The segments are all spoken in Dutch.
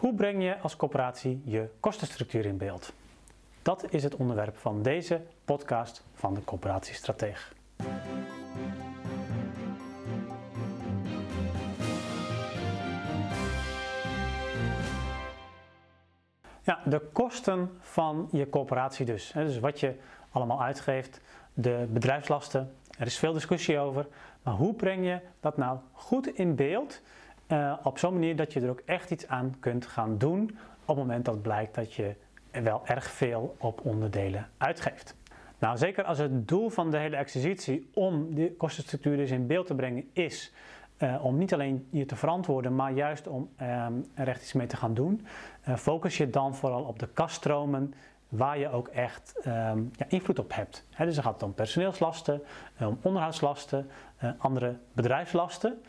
Hoe breng je als coöperatie je kostenstructuur in beeld? Dat is het onderwerp van deze podcast van de Coöperatiestrateeg. Ja, de kosten van je coöperatie dus. Dus wat je allemaal uitgeeft, de bedrijfslasten. Er is veel discussie over. Maar hoe breng je dat nou goed in beeld? Uh, op zo'n manier dat je er ook echt iets aan kunt gaan doen op het moment dat blijkt dat je wel erg veel op onderdelen uitgeeft. Nou, zeker als het doel van de hele exercitie om de kostenstructuur dus in beeld te brengen is uh, om niet alleen je te verantwoorden, maar juist om um, er echt iets mee te gaan doen, uh, focus je dan vooral op de kaststromen waar je ook echt um, ja, invloed op hebt. He, dus dan gaat het om personeelslasten, om onderhoudslasten, andere bedrijfslasten.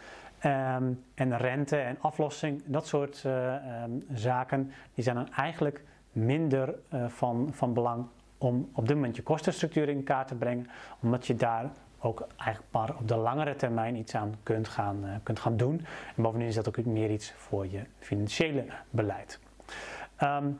Um, en rente en aflossing, dat soort um, zaken, die zijn dan eigenlijk minder van, van belang om op dit moment je kostenstructuur in kaart te brengen, omdat je daar ook eigenlijk maar op de langere termijn iets aan kunt gaan, uh, kunt gaan doen. En bovendien is dat ook meer iets voor je financiële beleid. Um,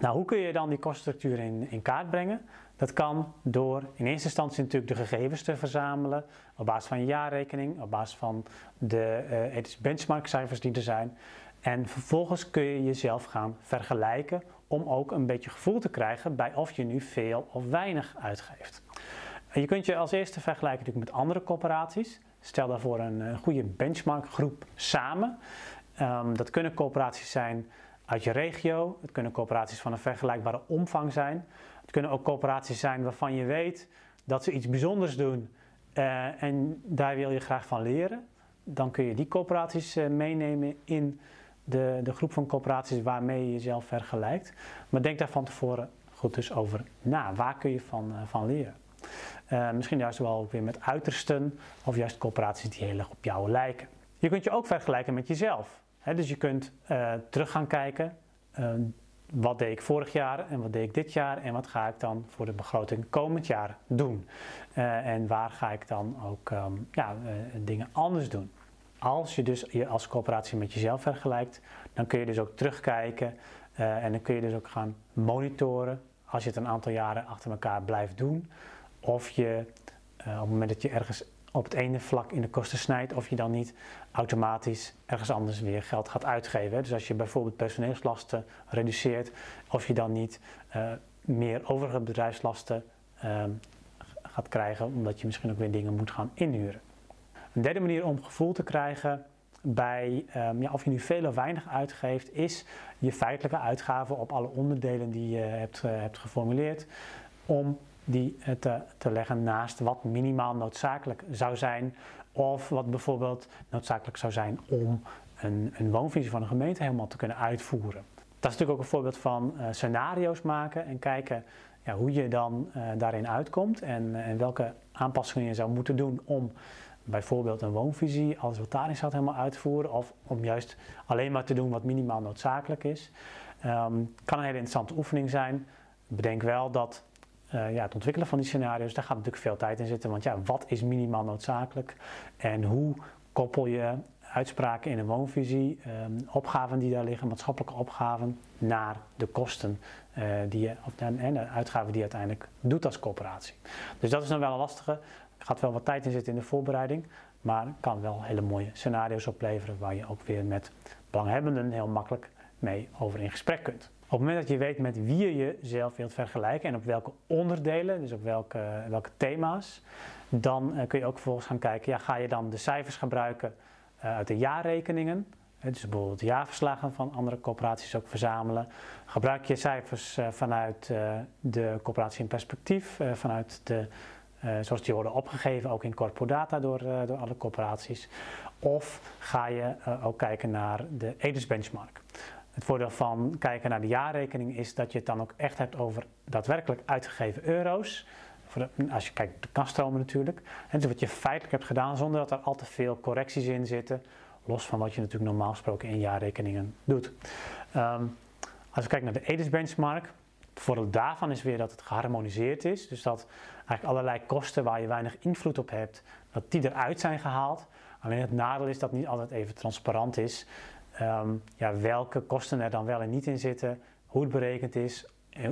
nou, hoe kun je dan die kostenstructuur in, in kaart brengen? Dat kan door in eerste instantie natuurlijk de gegevens te verzamelen op basis van je jaarrekening, op basis van de ethische benchmarkcijfers die er zijn. En vervolgens kun je jezelf gaan vergelijken om ook een beetje gevoel te krijgen bij of je nu veel of weinig uitgeeft. Je kunt je als eerste vergelijken natuurlijk met andere corporaties. Stel daarvoor een, een goede benchmarkgroep samen. Um, dat kunnen corporaties zijn uit je regio. Het kunnen coöperaties van een vergelijkbare omvang zijn. Het kunnen ook coöperaties zijn waarvan je weet dat ze iets bijzonders doen uh, en daar wil je graag van leren. Dan kun je die coöperaties uh, meenemen in de, de groep van coöperaties waarmee je jezelf vergelijkt. Maar denk daar van tevoren goed dus over na. Waar kun je van, uh, van leren? Misschien juist wel ook weer met uitersten of juist coöperaties die heel erg op jou lijken. Je kunt je ook vergelijken met jezelf. Dus je kunt terug gaan kijken. Wat deed ik vorig jaar en wat deed ik dit jaar en wat ga ik dan voor de begroting komend jaar doen? en waar ga ik dan ook um, ja, dingen anders doen? Als je dus je als coöperatie met jezelf vergelijkt, dan kun je dus ook terugkijken en dan kun je dus ook gaan monitoren als je het een aantal jaren achter elkaar blijft doen. Of je op het moment dat je ergens op het ene vlak in de kosten snijdt, of je dan niet automatisch ergens anders weer geld gaat uitgeven. Dus als je bijvoorbeeld personeelslasten reduceert, of je dan niet uh, meer overige bedrijfslasten uh, gaat krijgen, omdat je misschien ook weer dingen moet gaan inhuren. Een derde manier om gevoel te krijgen bij um, ja, of je nu veel of weinig uitgeeft, is je feitelijke uitgaven op alle onderdelen die je hebt, uh, hebt geformuleerd. Om die eh, te, te leggen naast wat minimaal noodzakelijk zou zijn. Of wat bijvoorbeeld noodzakelijk zou zijn om een, een woonvisie van een gemeente helemaal te kunnen uitvoeren. Dat is natuurlijk ook een voorbeeld van uh, scenario's maken en kijken ja, hoe je dan uh, daarin uitkomt en, en welke aanpassingen je zou moeten doen om bijvoorbeeld een woonvisie, alles wat daarin helemaal uit te voeren. Of om juist alleen maar te doen wat minimaal noodzakelijk is. Um, kan een hele interessante oefening zijn. Bedenk wel dat uh, ja, het ontwikkelen van die scenario's, daar gaat natuurlijk veel tijd in zitten. Want ja, wat is minimaal noodzakelijk? En hoe koppel je uitspraken in een woonvisie, um, opgaven die daar liggen, maatschappelijke opgaven, naar de kosten uh, die je, of, en de uitgaven die je uiteindelijk doet als corporatie. Dus dat is dan wel een lastige. Er gaat wel wat tijd in zitten in de voorbereiding, maar kan wel hele mooie scenario's opleveren waar je ook weer met belanghebbenden heel makkelijk mee over in gesprek kunt. Op het moment dat je weet met wie je jezelf wilt vergelijken en op welke onderdelen, dus op welke, welke thema's, dan uh, kun je ook vervolgens gaan kijken, ja, ga je dan de cijfers gebruiken uh, uit de jaarrekeningen, dus bijvoorbeeld jaarverslagen van andere corporaties ook verzamelen. Gebruik je cijfers uh, vanuit de corporatie in perspectief, vanuit de, zoals die worden opgegeven ook in corpodata door, door alle corporaties. Of ga je ook kijken naar de EDIS benchmark. Het voordeel van kijken naar de jaarrekening is dat je het dan ook echt hebt over daadwerkelijk uitgegeven euro's. Als je kijkt de kaststromen natuurlijk. En dus wat je feitelijk hebt gedaan zonder dat er al te veel correcties in zitten. Los van wat je natuurlijk normaal gesproken in jaarrekeningen doet. Um, als we kijken naar de EDIS benchmark. Het voordeel daarvan is weer dat het geharmoniseerd is. Dus dat eigenlijk allerlei kosten waar je weinig invloed op hebt, dat die eruit zijn gehaald. Alleen het nadeel is dat niet altijd even transparant is. Ehm, ja, welke kosten er dan wel en niet in zitten, hoe het berekend is,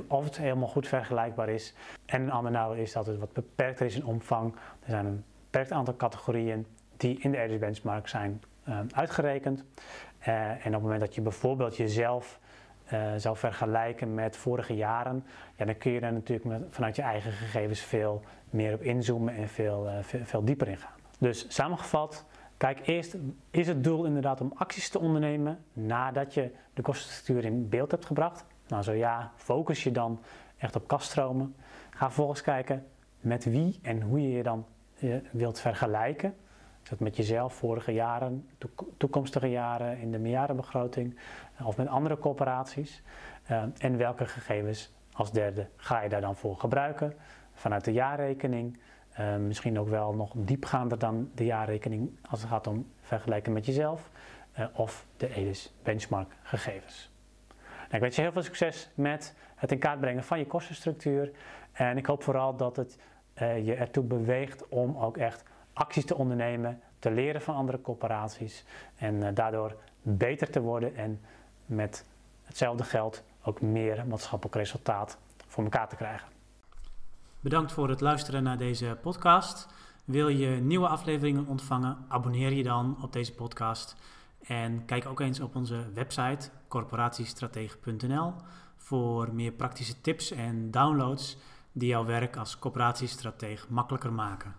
of het helemaal goed vergelijkbaar is. En een ander is dat het wat beperkter is in omvang. Er zijn een beperkt aantal categorieën die in de ERIS benchmark zijn ehm, uitgerekend. Eh, en op het moment dat je bijvoorbeeld jezelf uh, zou vergelijken met vorige jaren, ja, dan kun je er natuurlijk vanuit je eigen gegevens veel meer op inzoomen en veel, uh, veel, veel, dieper in gaan. Dus samengevat, kijk eerst, is het doel inderdaad om acties te ondernemen nadat je de kostenstructuur in beeld hebt gebracht? Nou zo ja, focus je dan echt op kaststromen. Ga vervolgens kijken met wie en hoe je je dan wilt vergelijken. Is dat met jezelf, vorige jaren, toekomstige jaren in de meerjarenbegroting of met andere corporaties? Uh, en welke gegevens als derde ga je daar dan voor gebruiken? Vanuit de jaarrekening, uh, misschien ook wel nog diepgaander dan de jaarrekening als het gaat om vergelijken met jezelf uh, of de EDIS benchmark gegevens. Nou, ik wens je heel veel succes met het in kaart brengen van je kostenstructuur en ik hoop vooral dat het je ertoe beweegt om ook echt acties te ondernemen, te leren van andere corporaties en daardoor beter te worden en met hetzelfde geld ook meer maatschappelijk resultaat voor elkaar te krijgen. Bedankt voor het luisteren naar deze podcast. Wil je nieuwe afleveringen ontvangen? Abonneer je dan op deze podcast. En kijk ook eens op onze website corporatiestratege.nl voor meer praktische tips en downloads die jouw werk als corporatiestratege makkelijker maken.